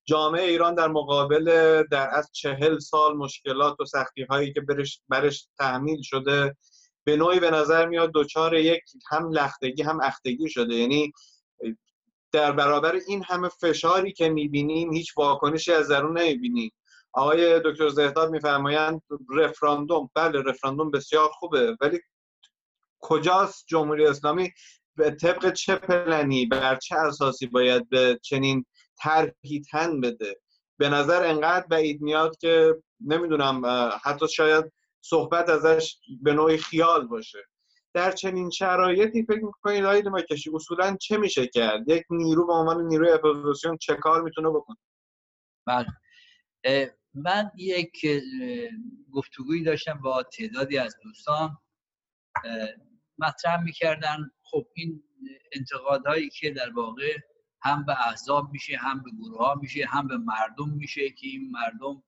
جامعه ایران در مقابل در از چهل سال مشکلات و سختی هایی که برش, برش تحمیل شده به نوعی به نظر میاد دچار یک هم لختگی هم اختگی شده. یعنی در برابر این همه فشاری که می‌بینیم هیچ واکنشی از درون نمی‌بینیم. آقای دکتر زهداد میفرمایند رفراندوم. بله رفراندوم بسیار خوبه. ولی کجاست جمهوری اسلامی؟ به طبق چه پلنی؟ بر چه اساسی باید به چنین طرحی تن بده؟ به نظر انقدر بعید میاد که نمی‌دونم حتی شاید صحبت ازش به نوعی خیال باشه. در چنین شرایطی فکر می‌کنید آقای مکشی اصولا چه میشه کرد؟ یک نیرو به عنوان نیروی اپوزیسیون چه کار می‌تونه بکنه؟ بله. من یک گفتگویی داشتم با تعدادی از دوستان مطرح می‌کردن. خب این انتقادهایی که در واقع هم به احزاب میشه هم به گروه ها میشه هم به مردم میشه که این مردم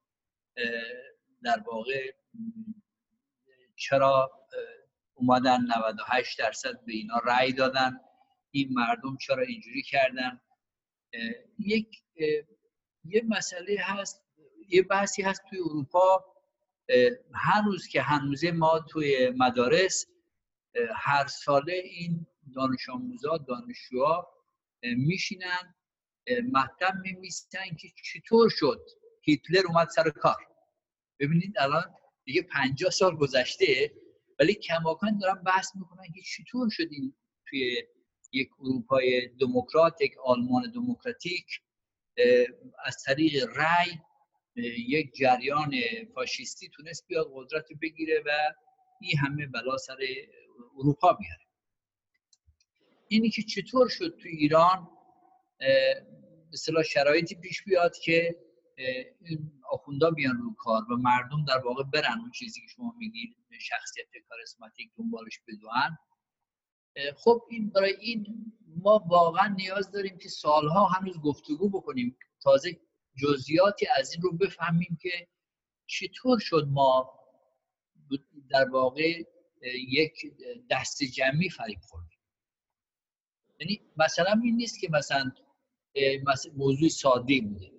در واقع چرا اومدن 98 درصد به اینا رأی دادن. این مردم چرا اینجوری کردن؟ یک یه مسئله هست یه بحثی هست توی اروپا. هنوز که هنوزه ما توی مدارس هر ساله این دانش آموزا دانشجوها میشینن مطلب میمیستن که چطور شد هیتلر اومد سر کار. ببینید الان دیگه 50 سال گذشته ولی کماکان دارن بحث می‌کنن که چطور شدیم توی یک اروپای دموکرات یک آلمان دموکراتیک از طریق رأی یک جریان فاشیستی تونست بیاد قدرت بگیره و این همه بلا سر اروپا بیاره. اینی که چطور شد تو ایران مثلا شرایطی پیش بیاد که آخوندا بیان رو کار و مردم در واقع برن اون چیزی که شما میگید شخصیت کاریسماتیک دنبالش بدوان خب این برای این ما واقعا نیاز داریم که سالها هنوز گفتگو بکنیم. تازه جزئیاتی از این رو بفهمیم که چطور شد ما در واقع یک دست جمعی فریب خوردیم. یعنی مثلا این نیست که مثلا موضوع ساده بوده.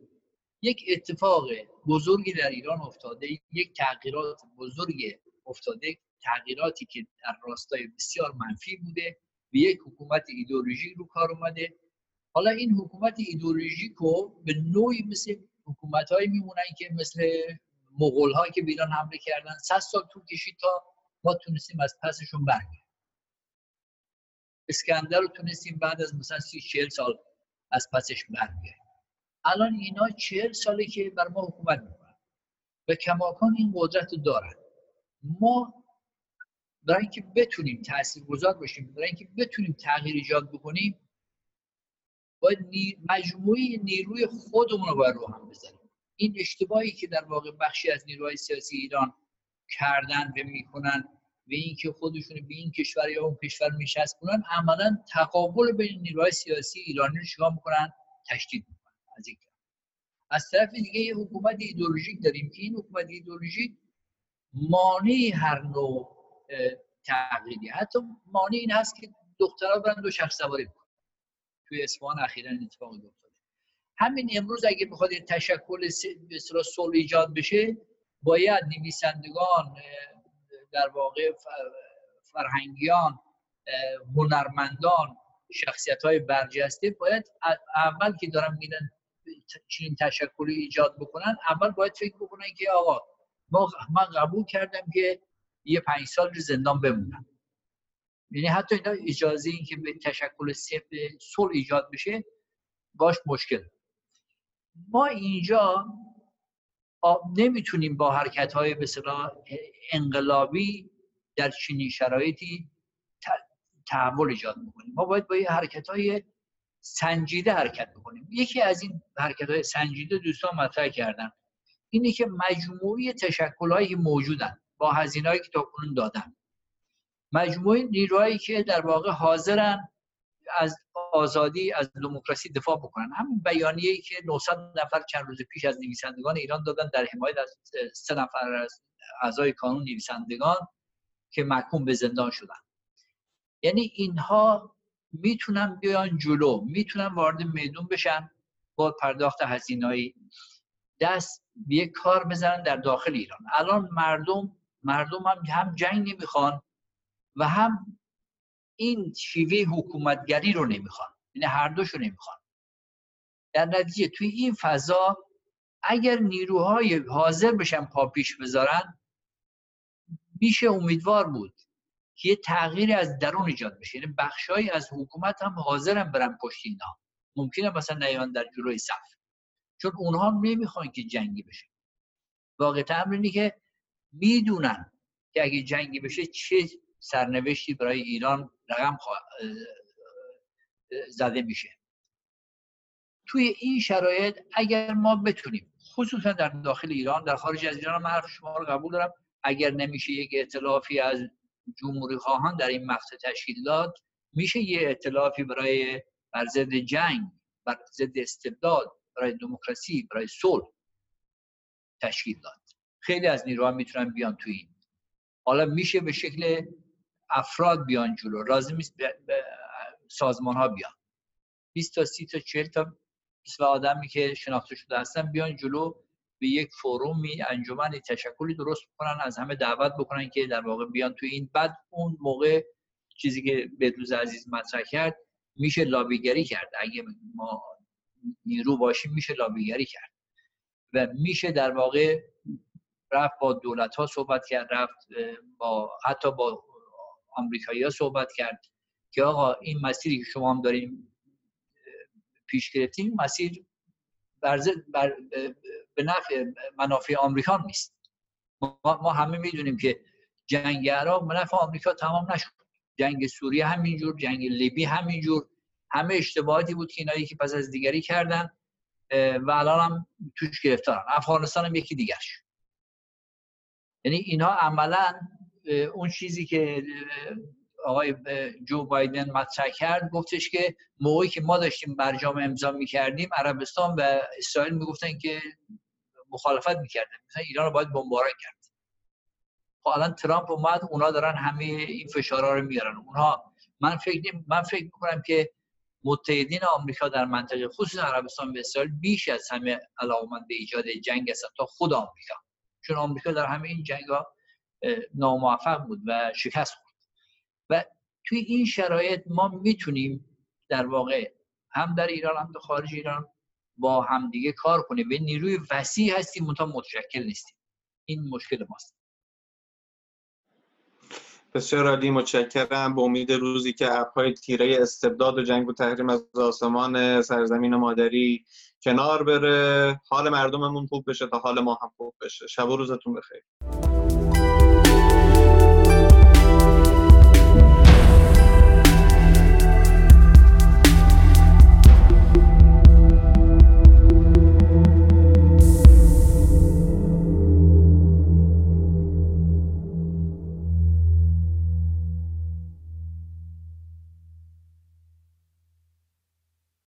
یک اتفاق بزرگی در ایران افتاده یک تغییرات بزرگ افتاده تغییراتی که در راستای بسیار منفی بوده به یک حکومت ایدئولوژیک رو کار اومده. حالا این حکومت ایدئولوژیک رو به نوعی مثل حکومت هایی میمونن که مثل مغول هایی که بیران حمله کردن 100 سال طول کشید تا ما تونستیم از پسشون برگردیم. اسکندر رو تونستیم بعد از مثلا سی چهل سال از پسش برگردیم. الان اینا چهل ساله که بر ما حکومت می‌کنن؟ و کماکان این قدرت رو دارن. ما برای اینکه بتونیم تاثیرگذار باشیم برای اینکه بتونیم تغییر ایجاد بکنیم باید مجموعه نیروی خودمون رو باید رو هم بزنیم این اشتباهی که در واقع بخشی از نیروهای سیاسی ایران کردن و می‌کنن و اینکه خودشون به این کشور یا اون کشور میشسبونن عملا تقابل بین نیروهای سیاسی ایرانی رو چیکار می‌کنن؟ تشدید می‌کنن. از یک از طرف دیگه یه حکومت ایدولوژیک داریم. این حکومت ایدولوژیک مانع هر نوع تغییری. حتی مانع این هست که دخترها برن دو شخص سواری بکنن. توی اصفهان اخیرا اتفاق افتاد. همین امروز اگه بخواد تشکل به صلح ایجاد بشه باید نویسندگان در واقع فرهنگیان هنرمندان شخصیت های برجسته باید اول که دارن میرن چنین تشکلی ایجاد بکنن اول باید فکر بکنن که آقا ما من قبول کردم که یه پنج سال رو زندان بمونم. یعنی حتی اینا اجازه این که به تشکل صلح ایجاد بشه باش مشکل. ما اینجا نمی‌تونیم با حرکت های انقلابی در چنین شرایطی تحول ایجاد بکنیم. ما باید با یه حرکت های سنجیده حرکت بکنیم. یکی از این حرکت های سنجیده دوستان مطرح کردن. اینه که مجموعی تشکل هایی موجودن با هزینه هایی که تا کنون دادن. مجموعه نیروهایی که در واقع حاضرن از آزادی از دموکراسی دفاع بکنن. همین بیانیه ای که 900 نفر چند روز پیش از نویسندگان ایران دادن در حمایت از سه نفر از اعضای کانون نویسندگان که محکوم به زندان شدن. یعنی اینها می‌تونن بیان جلو می‌تونن وارد میدون بشن با پرداخت هزینه‌ای. دست به کار بزنن در داخل ایران. الان مردم مردم هم هم جنگ نمی‌خوان و هم این شیوه حکومتگری رو نمی‌خوان. یعنی هر دوشو نمی‌خوان. در نتیجه توی این فضا اگر نیروهای حاضر بشن پا پیش بذارن میشه امیدوار بود که یه تغییری از درون ایجاد بشه. یعنی بخشهایی از حکومت هم حاضرن برن پشت اینا. ممکنه مثلا نیان در جلوی صف. چون اونها نمی‌خوان که جنگی بشه. واقع اینه که می‌دونن که اگه جنگی بشه چه سرنوشتی برای ایران رقم زده میشه. توی این شرایط اگر ما بتونیم خصوصا در داخل ایران در خارج از ایران من شما رو قبول دارم اگر نمیشه یک اطلافی از جمهوری خواهان در این مقطع تشکیل داد میشه یه اطلافی برای بر ضد جنگ بر ضد استبداد برای دموکراسی برای صلح تشکیل داد. خیلی از نیروها می‌تونن بیان تو این. حالا میشه به شکل افراد بیان جلو لازم نیست سازمان ها بیان. 20 تا 30 تا 40 تا مثل آدمی که شناخته شده هستن بیان جلو به یک فرومی انجمن تشکلی درست بکنن از همه دعوت بکنن که در واقع بیان تو این. بعد اون موقع چیزی که بدروز عزیز مطرح کرد میشه لابیگری کرد. اگه ما نیرو باشیم میشه لابیگری کرد. و میشه در واقع رفت با دولت ها صحبت کرد رفت با حتی با آمریکایی ها صحبت کرد که آقا این مسیری که شما هم داریم پیش گرفتیم مسیر بر به نفع منافع آمریکا نیست. ما, ما همه می‌دونیم که جنگ عراق به نفع آمریکا تمام نشد. جنگ سوریه همینجور جنگ لیبی همینجور. همه اشتباهاتی بود که اینایی که پس از دیگری کردن و الان هم توش گرفتارن. افغانستان هم یکی دیگرش. یعنی اینها عملا اون چیزی که آقای جو بایدن مطرح کرد گفتش که موقعی که ما داشتیم برجام امضا می‌کردیم عربستان و اسرائیل می‌گفتن که مخالفت می‌کردن مثلا ایران رو باید بمباران کرد. خب الان ترامپ اومد اونا دارن همه این فشارها رو میارن. اونها من فکر من فکر می‌کنم که متحدین آمریکا در منطقه خصوص عربستان و اسرائیل بیش از همه علاقمند به ایجاد جنگ هستن تا خود آمریکا. چون آمریکا در همه این جنگ ها ناموفق بود و شکست خورد. و توی این شرایط ما می‌تونیم در واقع هم در ایران هم در خارج ایران با همدیگه کار کنیم. به نیروی وسیع هستیم منتها متشکل نیستیم. این مشکل ماست. بسیار عالی متشکرم. به امید روزی که اپهای تیره استبداد و جنگ و تحریم از آسمان سرزمین مادری کنار بره. حال مردممون خوب بشه تا حال ما هم خوب بشه. شب و روزتون بخیر.